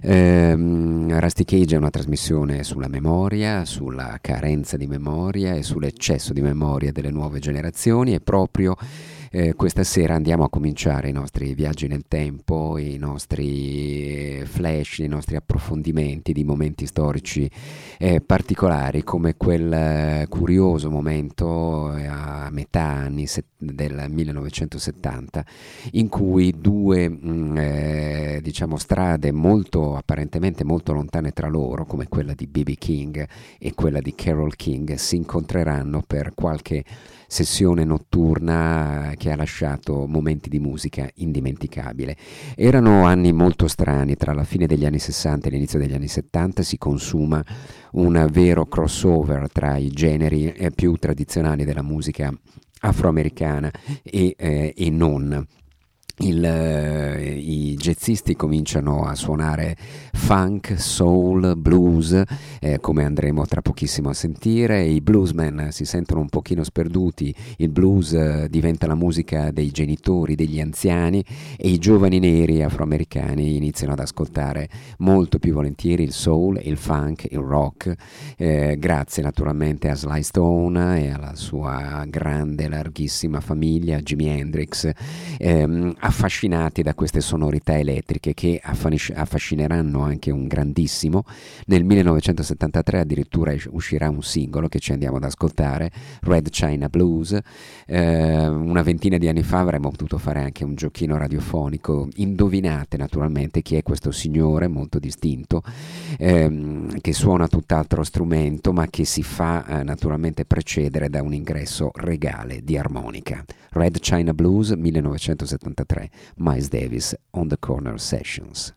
Ehm, Rusty Cage è una trasmissione sulla memoria, sulla carenza di memoria e sull'eccesso di memoria delle nuove generazioni e proprio eh, questa sera andiamo a cominciare i nostri viaggi nel tempo, i nostri flash, i nostri approfondimenti di momenti storici eh, particolari come quel eh, curioso momento eh, a metà anni del 1970 in cui due mh, mm, eh, diciamo strade molto apparentemente molto lontane tra loro come quella di B.B. King e quella di Carol King si incontreranno per qualche sessione notturna che ha lasciato momenti di musica indimenticabile. Erano anni molto strani, tra la fine degli anni 60 e l'inizio degli anni 70 si consuma un vero crossover tra i generi eh, più tradizionali della musica afroamericana e, eh, e non il, eh, i jazzisti cominciano a suonare funk, soul, blues, eh, come andremo tra pochissimo a sentire, i bluesmen si sentono un pochino sperduti, il blues eh, diventa la musica dei genitori, degli anziani e i giovani neri afroamericani iniziano ad ascoltare molto più volentieri il soul, il funk, il rock, eh, grazie naturalmente a Sly Stone e alla sua grande, larghissima famiglia, Jimi Hendrix. Ehm, affascinati da queste sonorità elettriche che affascineranno anche un grandissimo. Nel 1973 addirittura uscirà un singolo che ci andiamo ad ascoltare, Red China Blues. Eh, una ventina di anni fa avremmo potuto fare anche un giochino radiofonico. Indovinate naturalmente chi è questo signore molto distinto ehm, che suona tutt'altro strumento ma che si fa eh, naturalmente precedere da un ingresso regale di armonica. Red China Blues 1973, Miles Davis on the Corner Sessions.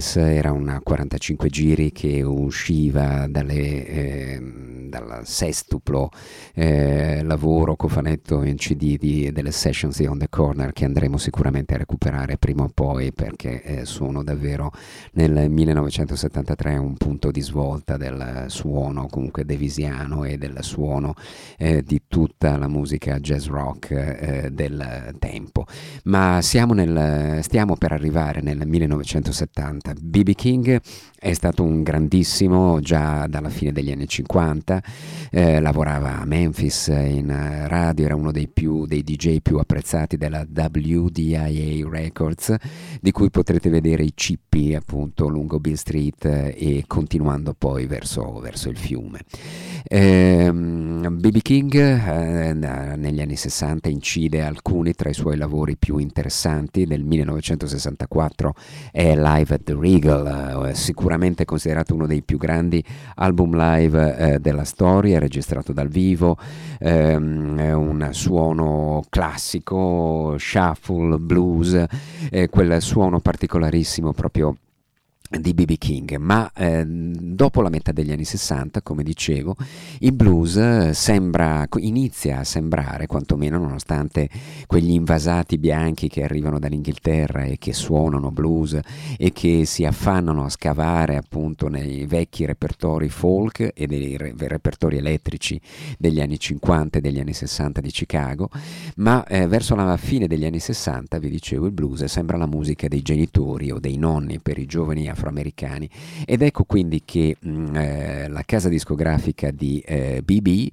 Davis, era un 45 giri che usciva dalle, eh, dal sestuplo eh, lavoro cofanetto in CD di, delle sessions di On The Corner che andremo sicuramente a recuperare prima o poi perché eh, sono davvero nel 1973 un punto di svolta del suono comunque devisiano e del suono eh, di tutta la musica jazz rock eh, del tempo. Ma siamo nel stiamo per arrivare nel 1970. BB King è stato un grandissimo già dalla fine degli anni 50, eh, lavorava a Memphis in radio, era uno dei, più, dei DJ più apprezzati della WDIA Records, di cui potrete vedere i cippi appunto lungo Bill Street eh, e continuando poi verso, verso il fiume. Eh, King eh, negli anni 60 incide alcuni tra i suoi lavori più interessanti. Nel 1964 è Live at the Regal, eh, sicuramente considerato uno dei più grandi album live eh, della storia, registrato dal vivo, ehm, un suono classico, shuffle, blues, eh, quel suono particolarissimo proprio di BB King, ma eh, dopo la metà degli anni 60, come dicevo, il blues eh, sembra, inizia a sembrare, quantomeno nonostante quegli invasati bianchi che arrivano dall'Inghilterra e che suonano blues e che si affannano a scavare appunto nei vecchi repertori folk e dei re- repertori elettrici degli anni 50 e degli anni 60 di Chicago, ma eh, verso la fine degli anni 60, vi dicevo, il blues sembra la musica dei genitori o dei nonni per i giovani afroamericani afroamericani. Ed ecco quindi che mh, mm, eh, la casa discografica di eh, BB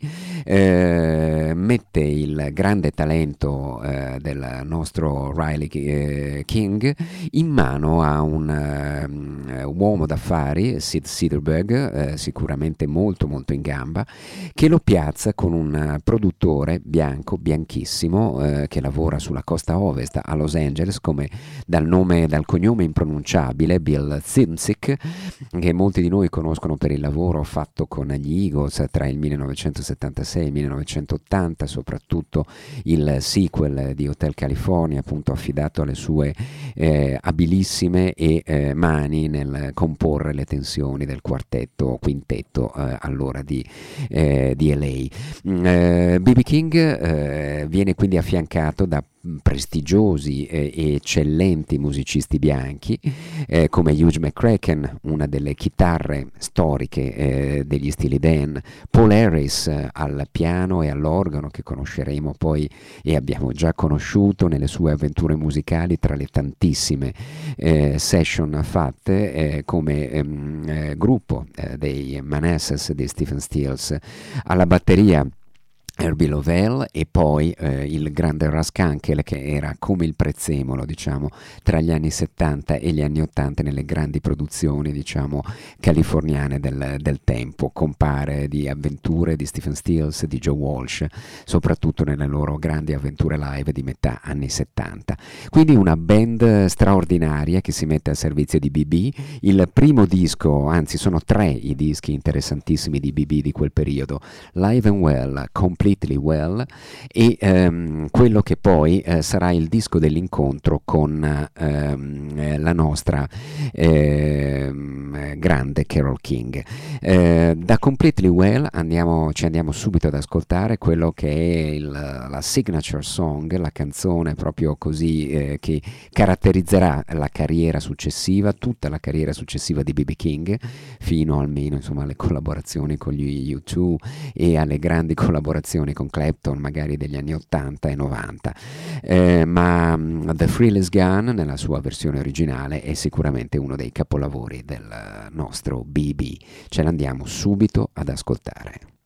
eh, mette il grande talento eh, del nostro Riley eh, King in mano a un eh, uomo d'affari, Sid Siderberg, sicuramente molto molto in gamba, che lo piazza con un produttore bianco, bianchissimo, che lavora sulla costa ovest a Los Angeles, come dal nome, dal cognome impronunciabile, Bill Simsick, che molti di noi conoscono per il lavoro fatto con gli Eagles tra il 1976 e il 1980, soprattutto il sequel di Hotel California, appunto affidato alle sue eh, abilissime e eh, mani nel comporre le tensioni del quartetto o quintetto eh, allora di, eh, di LA. BB mm, King eh, viene quindi affiancato da prestigiosi e eccellenti musicisti bianchi eh, come Hugh McCracken, una delle chitarre storiche eh, degli stili Dan, Paul Harris eh, al piano e all'organo che conosceremo poi e abbiamo già conosciuto nelle sue avventure musicali tra le tantissime eh, session fatte eh, come ehm, eh, gruppo dei Manassas di Stephen Stills. Alla batteria Herbie Lovell e poi eh, il grande Rascankel che era come il prezzemolo diciamo tra gli anni 70 e gli anni 80 nelle grandi produzioni diciamo californiane del, del tempo. Compare di avventure di Stephen Stills di Joe Walsh soprattutto nelle loro grandi avventure live di metà anni 70 quindi una band straordinaria che si mette al servizio di BB il primo disco anzi sono tre i dischi interessantissimi di BB di quel periodo. Live and Well Complete Completely Well e ehm, quello che poi eh, sarà il disco dell'incontro con ehm, eh, la nostra ehm, grande Carol King. Eh, da Completely Well andiamo, ci andiamo subito ad ascoltare quello che è il, la signature song, la canzone proprio così eh, che caratterizzerà la carriera successiva, tutta la carriera successiva di BB King, fino almeno insomma alle collaborazioni con gli U2 e alle grandi collaborazioni collaborazioni con Clapton magari degli anni 80 e 90, eh, ma um, The Freeless Gun nella sua versione originale è sicuramente uno dei capolavori del nostro BB. Ce l'andiamo subito ad ascoltare.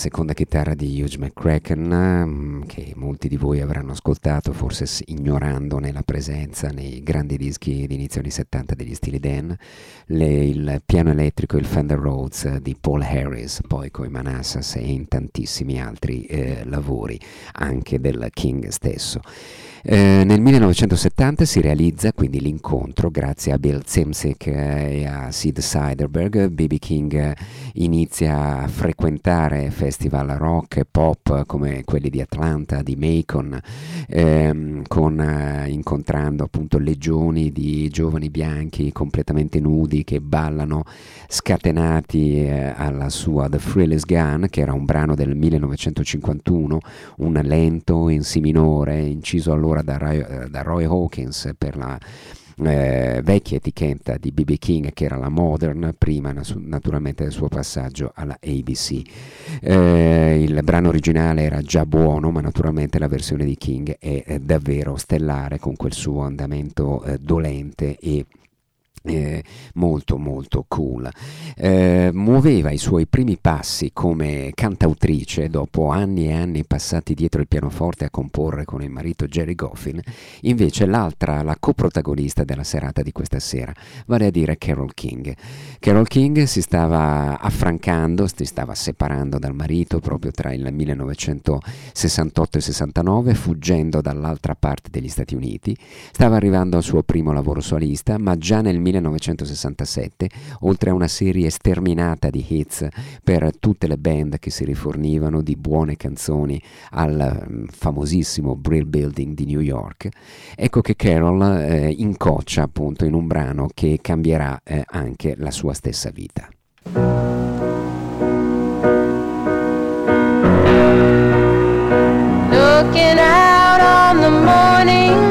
Seconda chitarra di Hugh McCracken, che molti di voi avranno ascoltato, forse ignorandone la presenza nei grandi dischi di inizio anni 70 degli stili Dan, le, il piano elettrico il Fender Rhodes di Paul Harris, poi coi Manassas e in tantissimi altri eh, lavori, anche del King stesso. Eh, nel 1970 si realizza quindi l'incontro grazie a Bill Zimzik e a Sid Seiderberg. B.B. King inizia a frequentare festival rock e pop come quelli di Atlanta, di Macon, ehm, con, eh, incontrando appunto legioni di giovani bianchi completamente nudi che ballano scatenati eh, alla sua The is Gone, che era un brano del 1951, un lento in si minore, inciso allora allora da Roy, eh, da Roy Hawkins per la eh, vecchia etichetta di BB King che era la Modern, prima naturalmente del suo passaggio alla ABC. Eh, il brano originale era già buono, ma naturalmente la versione di King è, è davvero stellare con quel suo andamento eh, dolente e eh, molto molto cool. Eh, muoveva i suoi primi passi come cantautrice dopo anni e anni passati dietro il pianoforte a comporre con il marito Jerry Goffin, invece l'altra, la coprotagonista della serata di questa sera, vale a dire Carol King. Carol King si stava affrancando, si stava separando dal marito proprio tra il 1968 e 69, fuggendo dall'altra parte degli Stati Uniti, stava arrivando al suo primo lavoro solista, ma già nel 1967, oltre a una serie sterminata di hits per tutte le band che si rifornivano di buone canzoni al mm, famosissimo Brill Building di New York, ecco che Carol eh, incoccia appunto in un brano che cambierà eh, anche la sua stessa vita. Looking out on the morning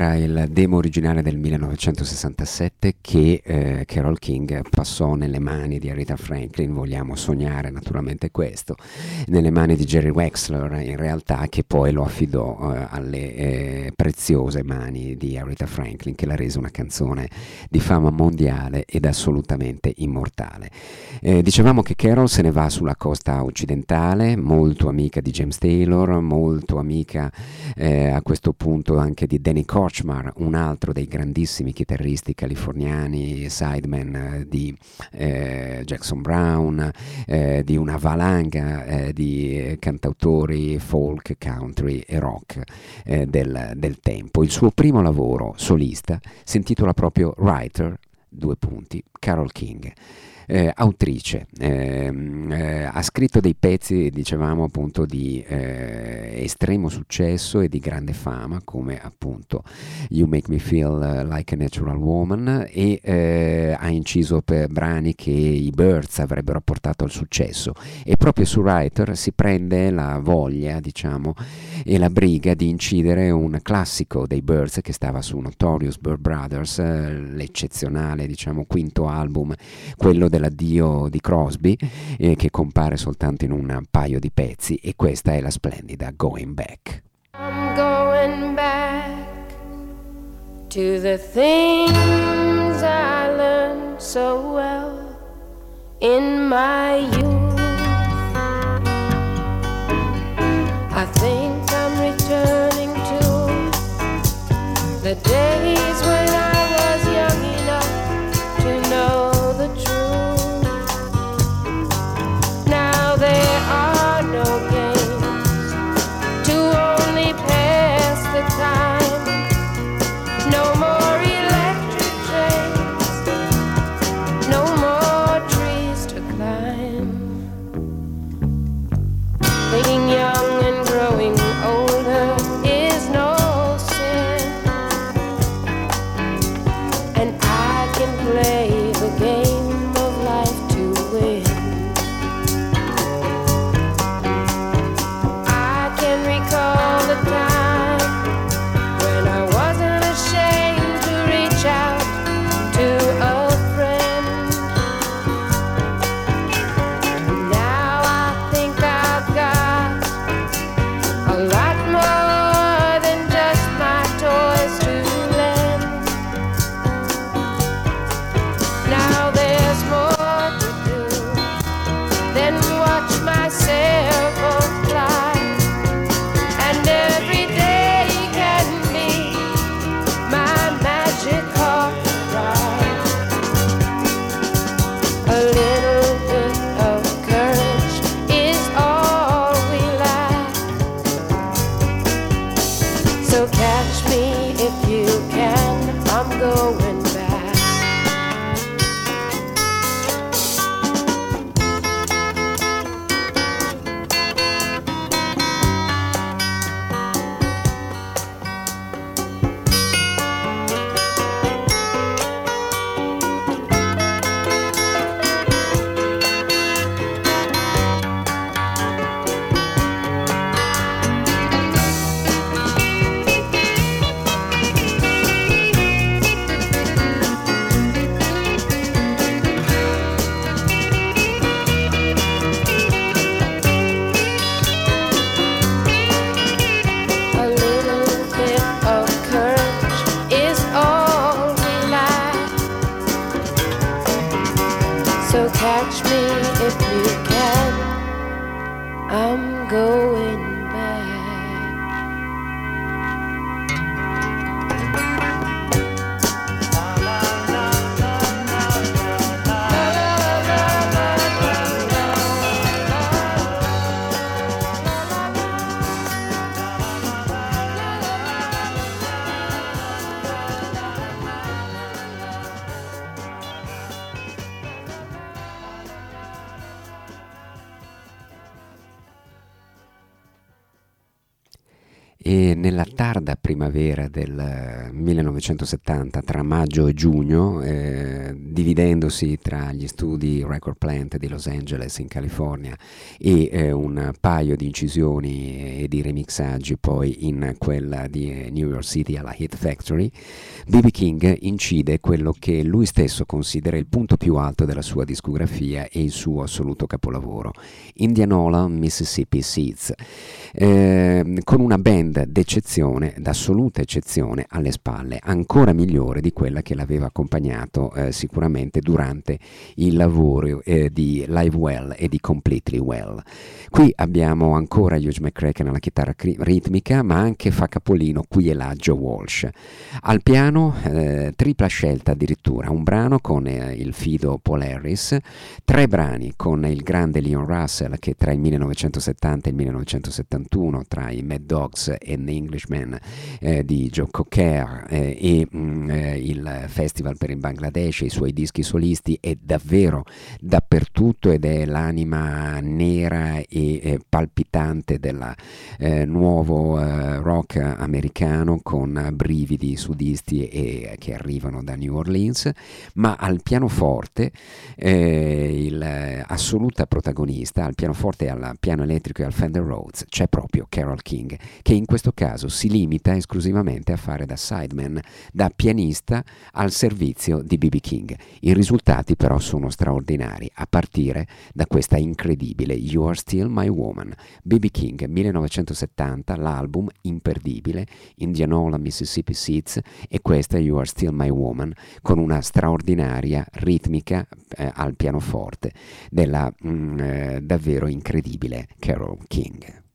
era il demo originale del 1967 che eh, Carol King passò nelle mani di Aretha Franklin, vogliamo sognare naturalmente questo, nelle mani di Jerry Wexler in realtà che poi lo affidò eh, alle eh, preziose mani di Aretha Franklin che l'ha resa una canzone di fama mondiale ed assolutamente immortale. Eh, dicevamo che Carol se ne va sulla costa occidentale, molto amica di James Taylor, molto amica eh, a questo punto anche di Danny Danny Korchmar, un altro dei grandissimi chitarristi californiani, sideman eh, di eh, Jackson Brown, eh, di una valanga eh, di cantautori folk, country e rock eh, del, del tempo. Il suo primo lavoro solista si intitola proprio Writer, due punti, Carol King eh, autrice, ehm, eh, ha scritto dei pezzi, dicevamo appunto, di eh, estremo successo e di grande fama, come appunto You Make Me Feel Like a Natural Woman, e eh, ha inciso per brani che i Birds avrebbero portato al successo. E proprio su Writer si prende la voglia, diciamo, e la briga di incidere un classico dei Birds che stava su Notorious Bird Brothers, l'eccezionale, diciamo, quinto album, quello del dell'addio di Crosby eh, che compare soltanto in un paio di pezzi e questa è la splendida Going Back. I'm going back to the things I learned so well in my youth. I think I'm returning to the days tarda primavera del 1970, tra maggio e giugno, eh, dividendosi tra gli studi Record Plant di Los Angeles in California e eh, un paio di incisioni e di remixaggi poi in quella di New York City alla Hit Factory, B.B. King incide quello che lui stesso considera il punto più alto della sua discografia e il suo assoluto capolavoro, Indianola Mississippi Seeds, eh, con una band band d'eccezione, d'assoluta eccezione alle spalle, ancora migliore di quella che l'aveva accompagnato eh, sicuramente durante il lavoro eh, di Live Well e di Completely Well. Qui abbiamo ancora Hugh McCracken alla chitarra ritmica, ma anche fa capolino qui e là Joe Walsh. Al piano eh, tripla scelta addirittura, un brano con eh, il fido Paul Harris, tre brani con il grande Leon Russell che tra il 1970 e il 1971 tra i Mad Dogs and the Englishman eh, di Joe Cocker eh, e mh, mm, eh, il Festival per il Bangladesh, i suoi dischi solisti è davvero dappertutto ed è l'anima nera e eh, palpitante del eh, nuovo eh, rock americano con brividi sudisti e, che arrivano da New Orleans, ma al pianoforte il assoluta protagonista, al pianoforte, al piano elettrico e al Fender Rhodes c'è proprio Carol King che in questo caso si limita esclusivamente a fare da sideman, da pianista al servizio di BB King. I risultati però sono straordinari, a partire da questa incredibile You Are Still My Woman, BB King 1970, l'album imperdibile, Indianola Mississippi Seeds e questa You Are Still My Woman con una straordinaria ritmica eh, al pianoforte della mm, eh, davvero incredibile Carol King.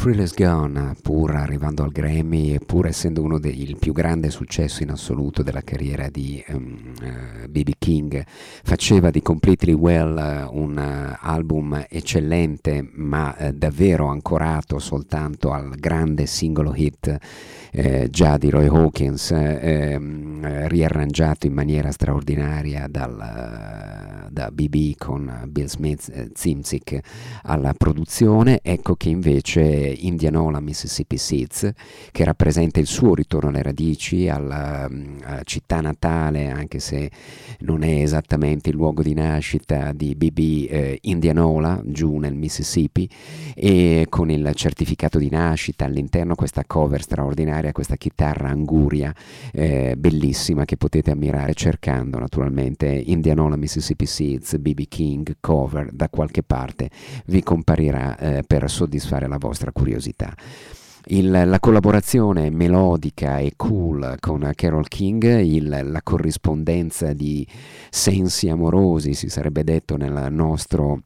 Thrill is Gone, pur arrivando al Grammy e pur essendo uno dei più grande successo in assoluto della carriera di um, B.B. King, faceva di Completely Well eh, un eh, album eccellente, ma eh, davvero ancorato soltanto al grande singolo hit eh, già di Roy Hawkins, eh, ehm, eh, riarrangiato in maniera straordinaria dal, da BB con Bill Smith, eh, Zimzik alla produzione, ecco che invece Indianola Mississippi Seeds, che rappresenta il suo ritorno alle radici, alla, alla città natale, anche se non è esattamente il luogo di nascita di BB eh, Indianola, giù nel Mississippi, e con il certificato di nascita all'interno questa cover straordinaria, questa chitarra anguria eh, bellissima che potete ammirare cercando naturalmente Indianola Mississippi Seeds, BB King cover da qualche parte vi comparirà eh, per soddisfare la vostra curiosità. Il, la collaborazione melodica e cool con Carol King, il, la corrispondenza di sensi amorosi, si sarebbe detto nel nostro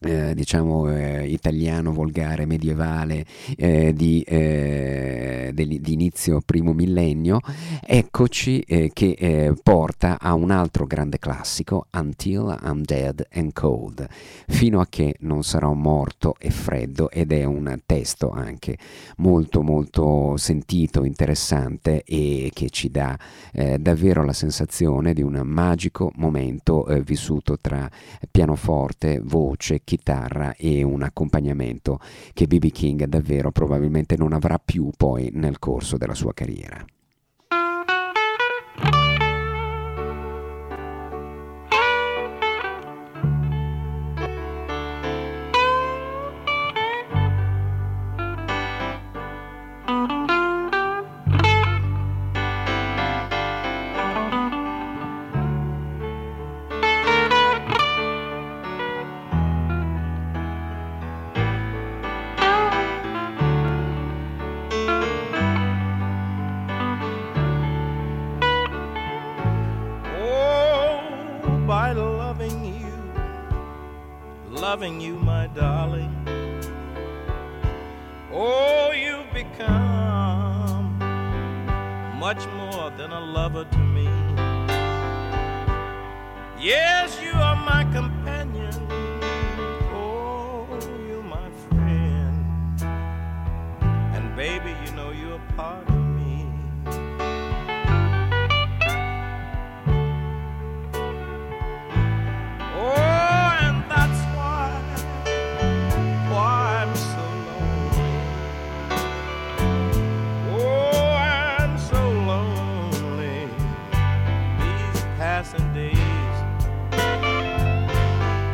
eh, diciamo eh, italiano volgare medievale eh, di, eh, di, inizio primo millennio eccoci eh, che eh, porta a un altro grande classico Until I'm Dead and Cold fino a che non sarò morto e freddo ed è un testo anche molto molto sentito interessante e che ci dà davvero la sensazione di un magico momento vissuto tra pianoforte voce chitarra e un accompagnamento che BB King davvero probabilmente non avrà più poi nel corso della sua carriera. loving you, my darling. Oh, you've become much more than a lover to me. Yes, you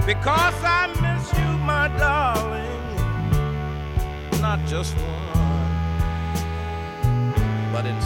because I miss you, my darling. Not just one, but in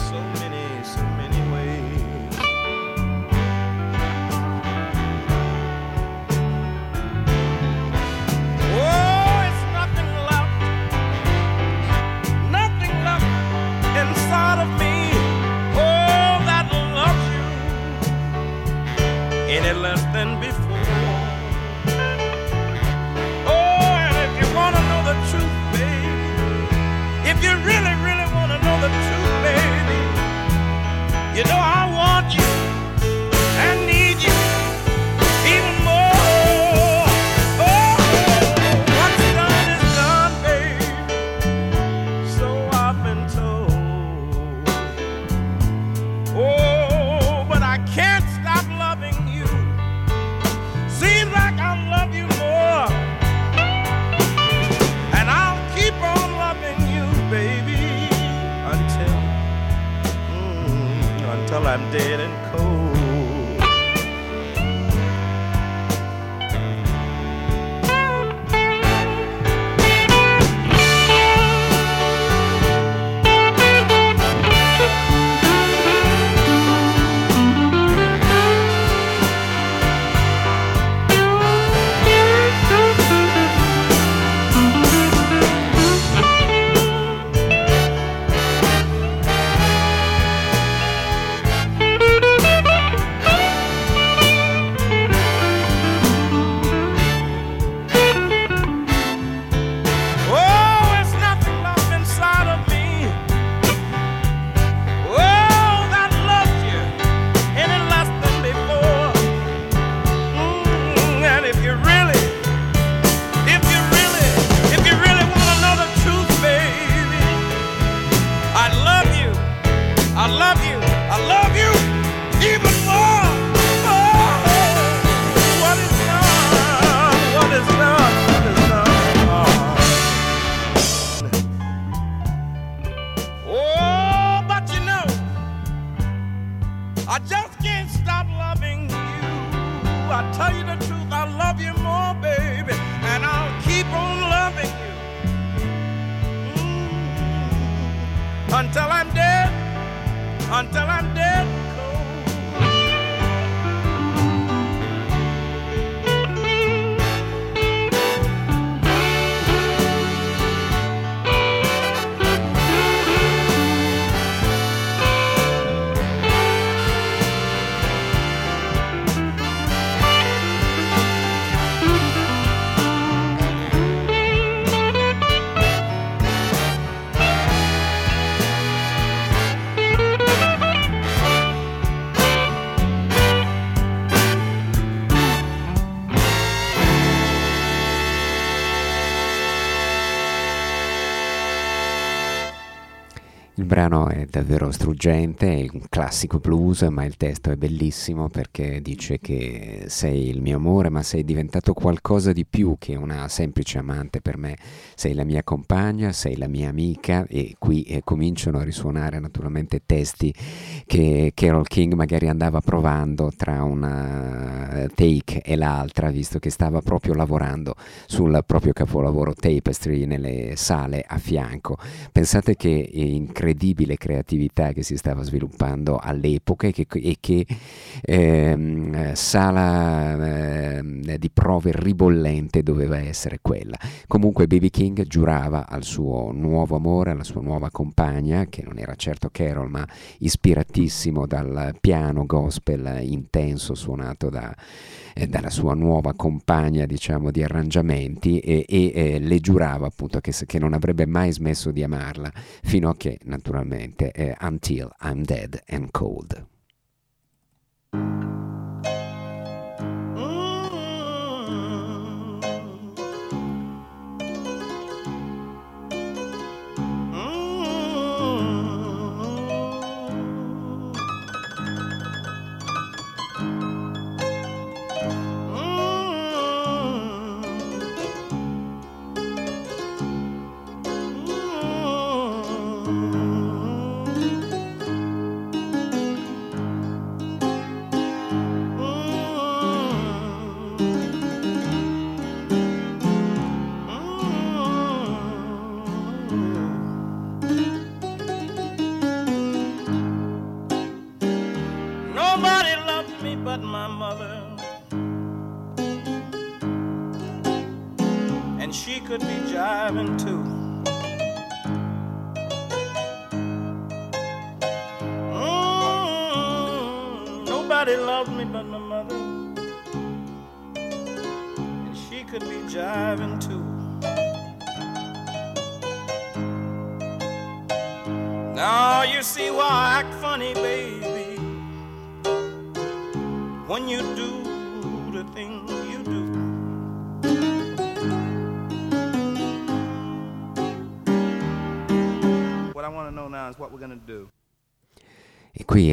davvero struggente, è un classico blues, ma il testo è bellissimo perché dice che sei il mio amore, ma sei diventato qualcosa di più che una semplice amante per me, sei la mia compagna, sei la mia amica e qui eh, cominciano a risuonare naturalmente testi che Carol King magari andava provando tra una eh, take e l'altra, visto che stava proprio lavorando sul proprio capolavoro Tapestry nelle sale a fianco. Pensate che incredibile che creatività che si stava sviluppando all'epoca e che, e che ehm, sala ehm, di prove ribollente doveva essere quella. Comunque Baby King giurava al suo nuovo amore, alla sua nuova compagna, che non era certo Carol, ma ispiratissimo dal piano gospel intenso suonato da, eh, dalla sua nuova compagna, diciamo, di arrangiamenti e, e eh, le giurava appunto che, che, non avrebbe mai smesso di amarla fino a che, naturalmente, Eh, until I'm Dead and Cold.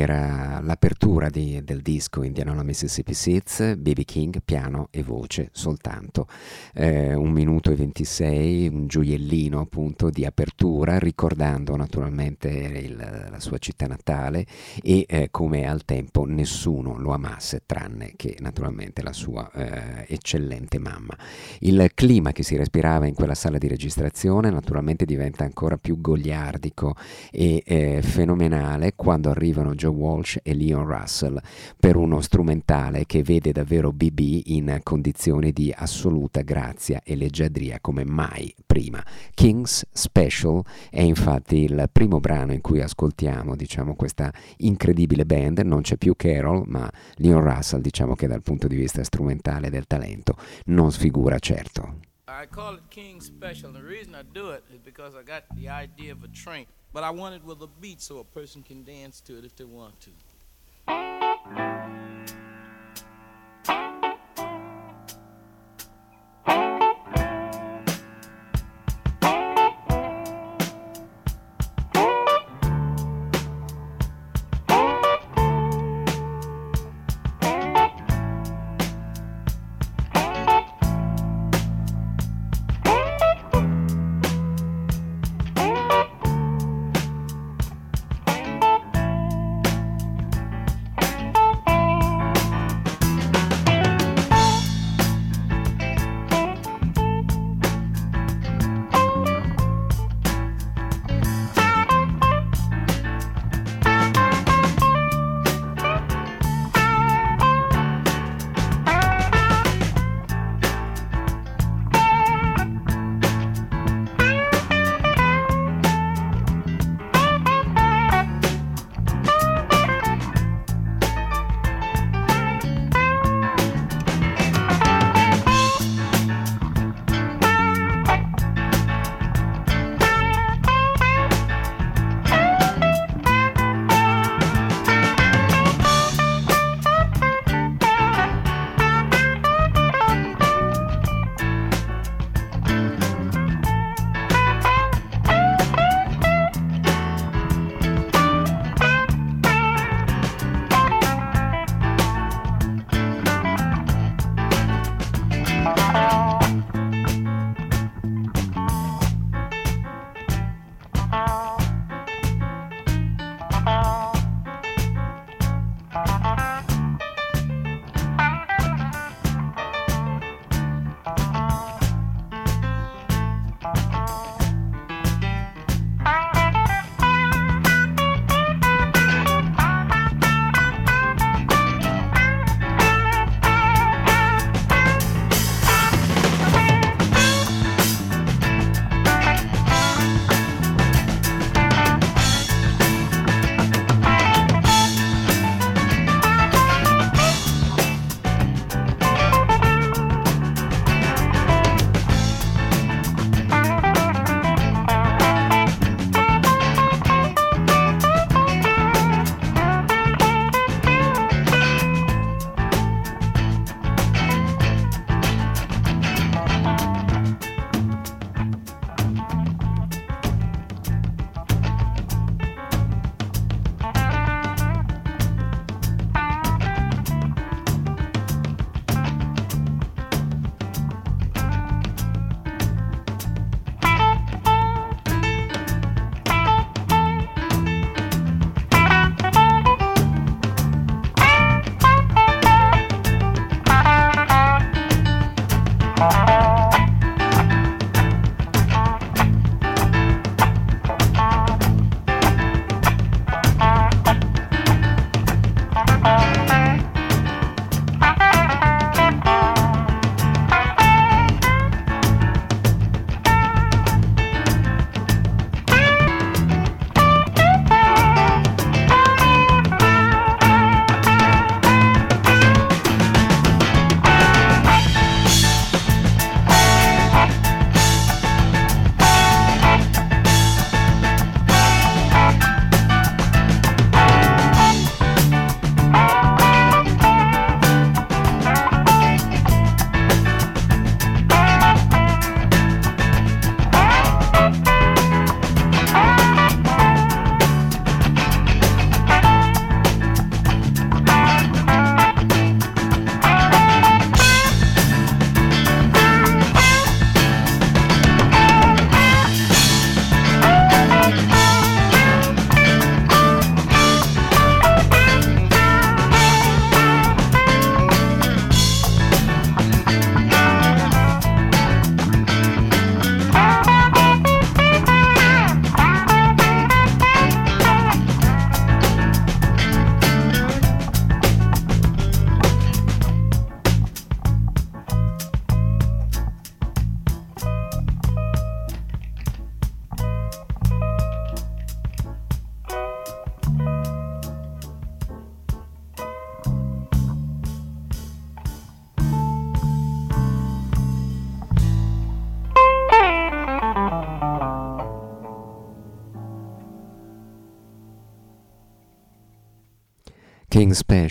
Era l'apertura di, del disco Indianola Mississippi Seeds, Baby King, piano e voce soltanto. Eh, un minuto e 26, un gioiellino appunto di apertura, ricordando naturalmente il, la sua città natale e eh, come al tempo nessuno lo amasse tranne che naturalmente la sua eh, eccellente mamma. Il clima che si respirava in quella sala di registrazione naturalmente diventa ancora più goliardico e eh, fenomenale quando arriva arrivano Joe Walsh e Leon Russell per uno strumentale che vede davvero BB in condizioni di assoluta grazia e leggiadria come mai prima. King's Special è infatti il primo brano in cui ascoltiamo diciamo, questa incredibile band, non c'è più Carol, ma Leon Russell diciamo che dal punto di vista strumentale del talento non sfigura certo. I call it King Special. The reason I do it is because I got the idea of a train, but I want it with a beat so a person can dance to it if they want to. うん。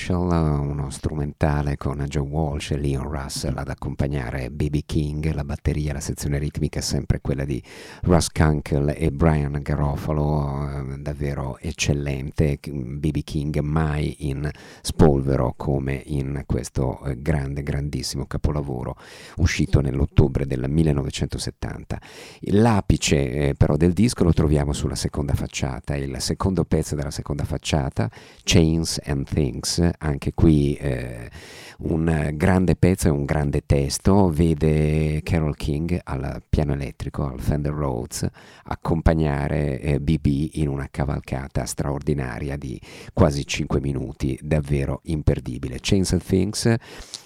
Special, uno strumentale con Joe Walsh e Leon Russell ad accompagnare BB King, la batteria, la sezione ritmica è sempre quella di Russ Kunkel e Brian Garofalo, eh, davvero eccellente, BB King mai in spolvero come in questo eh, grande, grandissimo capolavoro uscito nell'ottobre del 1970. L'apice eh, però del disco lo troviamo sulla seconda facciata, il secondo pezzo della seconda facciata, Chains and Things, anche qui eh, un grande pezzo e un grande testo, vede Carol King al piano elettrico, al Fender Rhodes, accompagnare eh, BB in una cavalcata straordinaria di quasi 5 minuti, davvero imperdibile. Chains and Things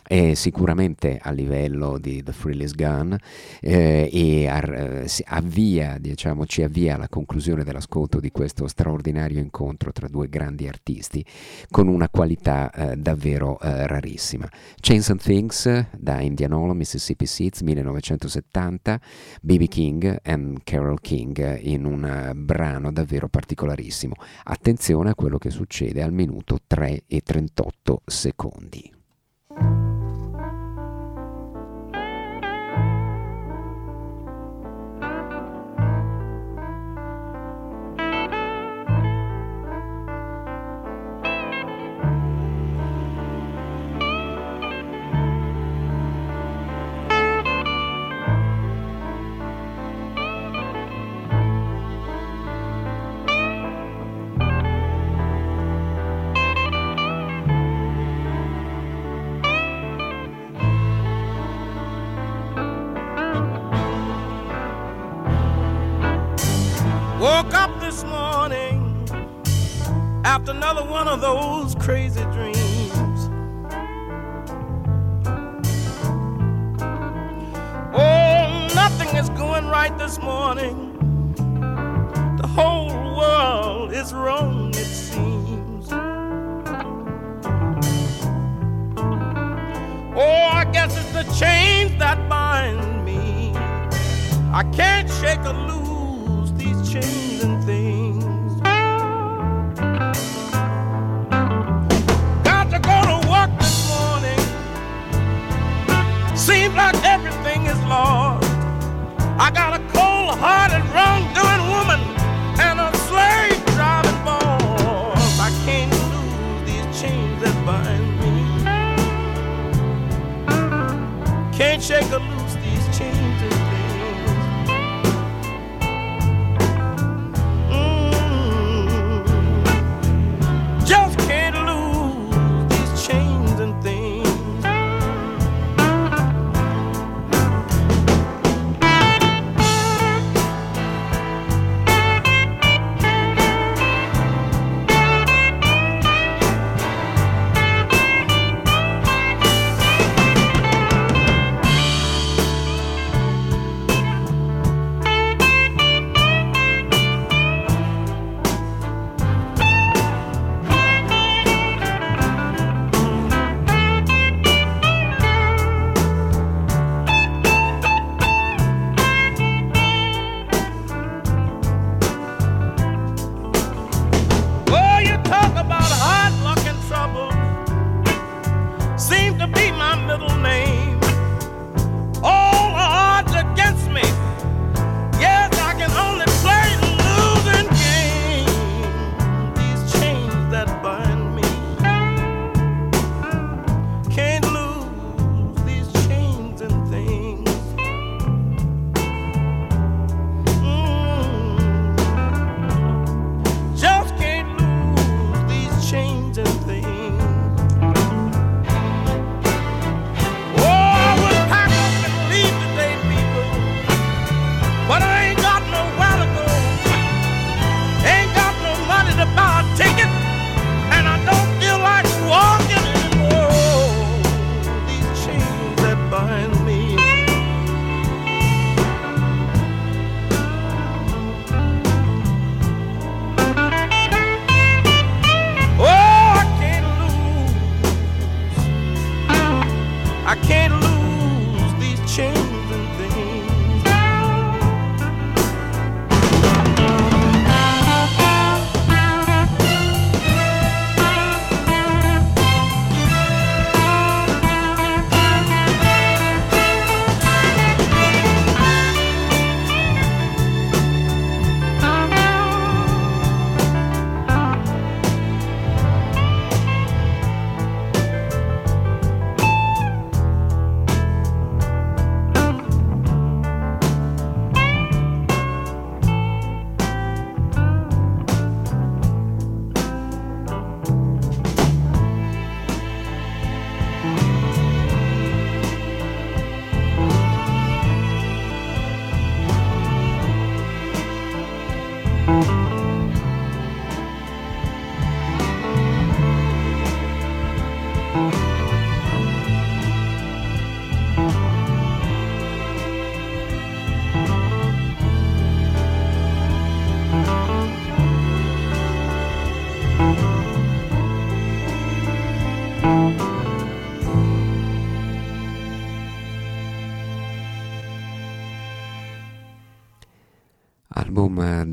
è sicuramente a livello di The Freeless Gun eh, e ar- avvia, diciamo, ci avvia alla conclusione dell'ascolto di questo straordinario incontro tra due grandi artisti con una qualità eh, davvero eh, rarissima. Chains and Things da Indianola, Mississippi Seeds 1970, BB King e Carol King in un brano davvero particolarissimo. Attenzione a quello che succede al minuto 3 e 38 secondi.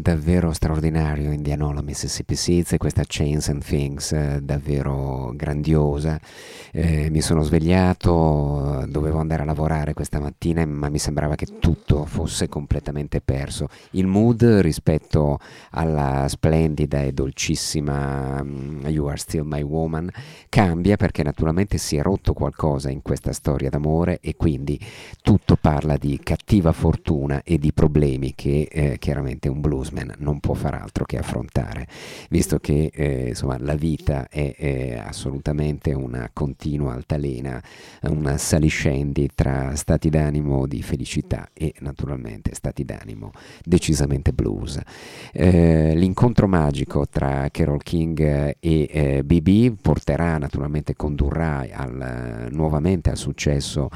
Davvero straordinario, Indianola, Mississippi Seeds e questa Chains and Things eh, davvero grandiosa. Eh, mi sono svegliato, dovevo andare a lavorare questa mattina, ma mi sembrava che tutto fosse completamente perso. Il mood rispetto alla splendida e dolcissima um, You Are Still My Woman cambia perché naturalmente si è rotto qualcosa in questa storia d'amore e quindi tutto parla di cattiva fortuna e di problemi che eh, chiaramente un bluesman non può far altro che affrontare, visto che eh, insomma, la vita è, è, assolutamente una continua altalena, una saliscendi tra stati d'animo di felicità e naturalmente stati d'animo decisamente blues. Eh, l'incontro magico tra Carol King e eh, BB porterà naturalmente, condurrà al, nuovamente al successo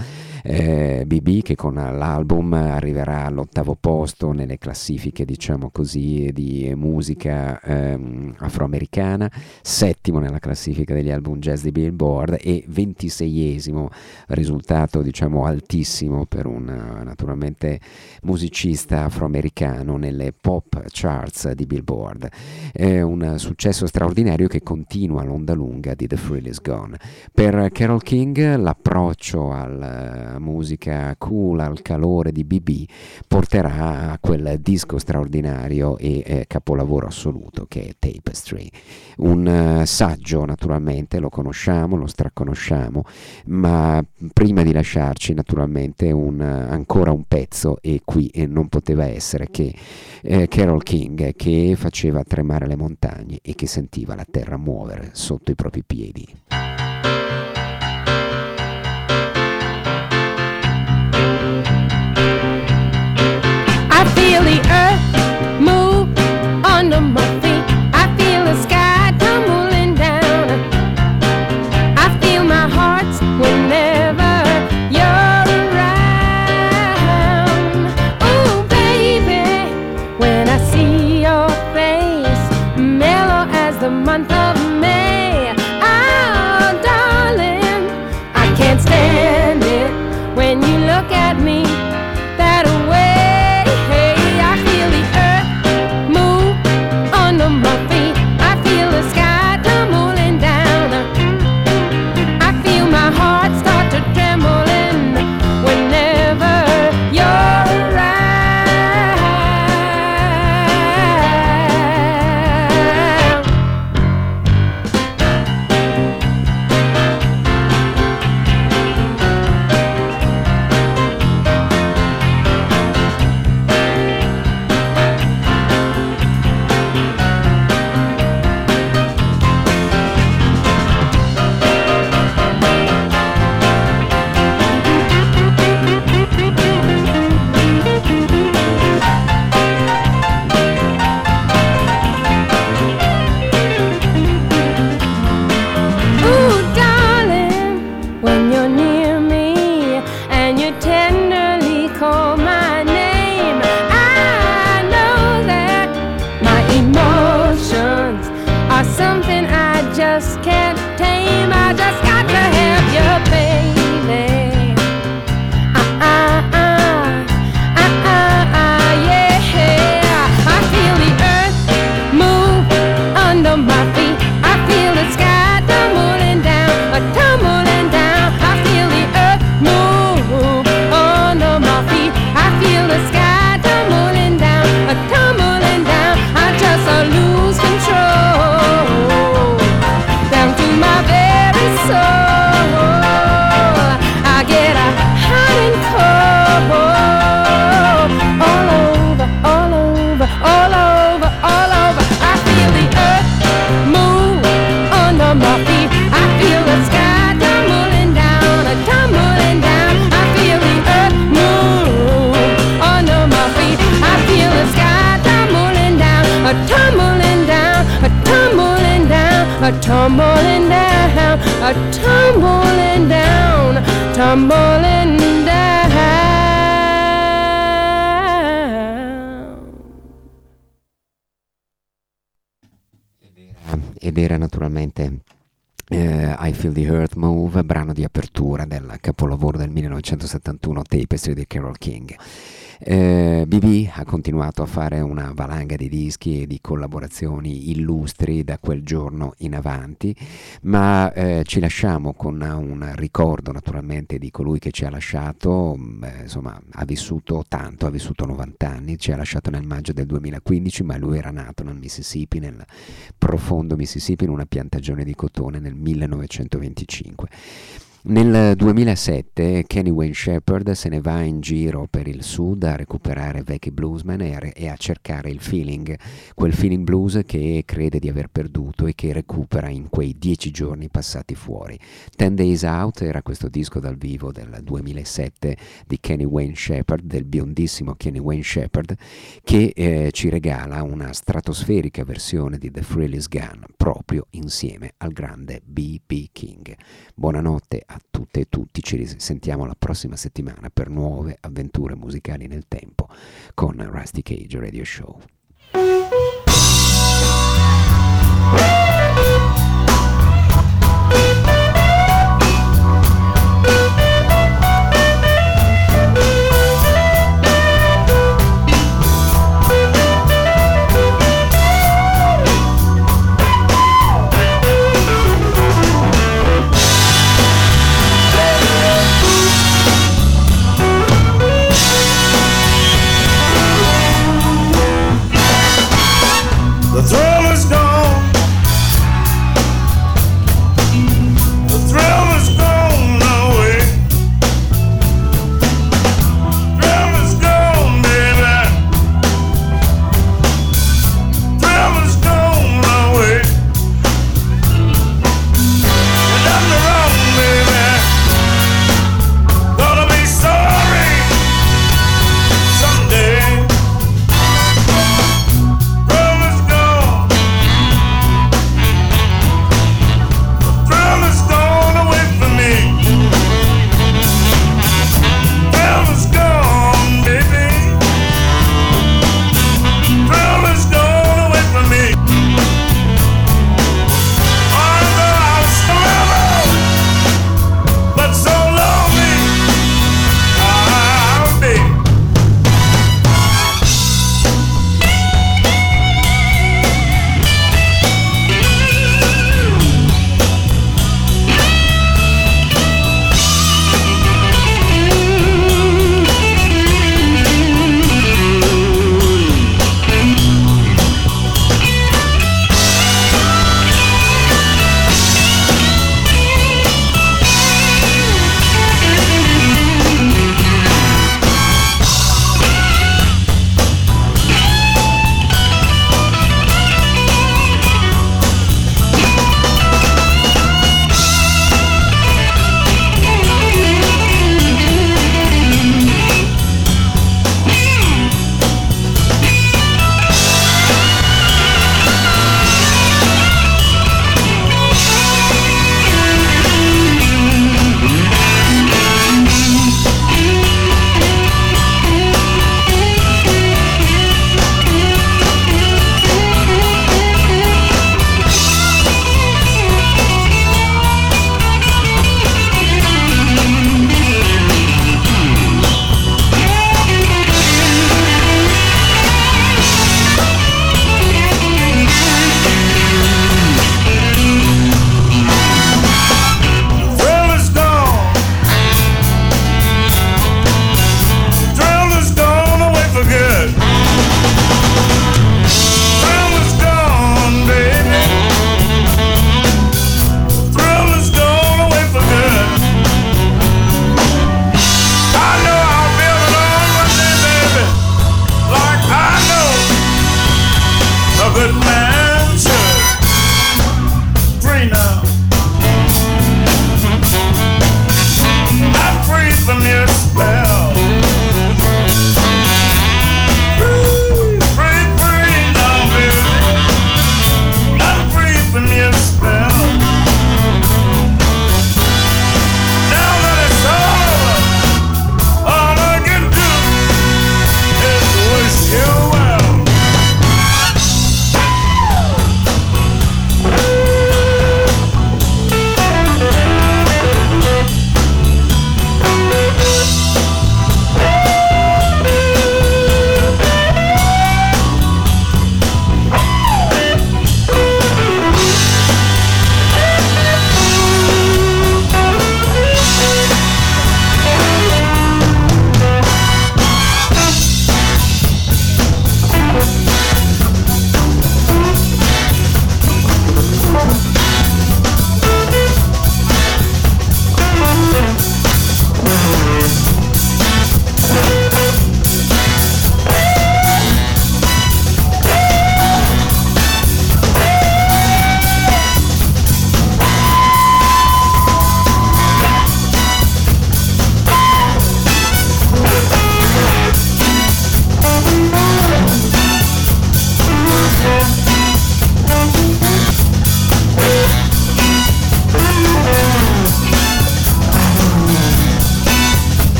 BB eh, che con l'album arriverà all'ottavo posto nelle classifiche, diciamo così, di musica ehm, afroamericana, settimo nella classifica degli album jazz di Billboard e ventiseiesimo, risultato diciamo altissimo per un naturalmente musicista afroamericano nelle pop charts di Billboard. È un successo straordinario che continua l'onda lunga di The Thrill Is Gone. Per Carol King l'approccio alla musica cool, al calore di BB porterà a quel disco disco straordinario e eh, capolavoro assoluto che è Tapestry. Un uh, saggio naturalmente, lo conosciamo, lo straconosciamo, ma prima di lasciarci naturalmente un, uh, ancora un pezzo e qui eh, non poteva essere che eh, Carol King che faceva tremare le montagne e che sentiva la terra muovere sotto i propri piedi. when you look at me that can't tame. I just tumbling down. ed era naturalmente eh, I Feel the Earth Move, brano di apertura del capolavoro del 1971 Tapestry di Carol King. Eh, BB ha continuato a fare una valanga di dischi e di collaborazioni illustri da quel giorno in avanti, ma eh, ci lasciamo con un ricordo naturalmente di colui che ci ha lasciato, eh, insomma ha vissuto tanto, ha vissuto 90 anni, ci ha lasciato nel maggio del 2015, ma lui era nato nel Mississippi, nel profondo Mississippi, in una piantagione di cotone nel 1925. Nel 2007 Kenny Wayne Shepherd se ne va in giro per il sud a recuperare vecchi bluesman e a, e a, cercare il feeling, quel feeling blues che crede di aver perduto e che recupera in quei dieci giorni passati fuori. Ten Days Out era questo disco dal vivo del 2007 di Kenny Wayne Shepherd, del biondissimo Kenny Wayne Shepherd, che eh, ci regala una stratosferica versione di The Thrill Gun proprio insieme al grande B.B. King. Buonanotte a tutte e tutti, ci risentiamo la prossima settimana per nuove avventure musicali nel tempo con Rusty Cage Radio Show.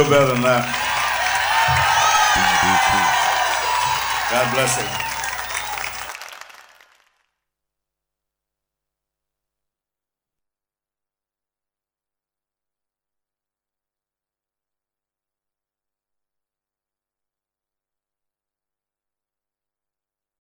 Oh, you can do better than that.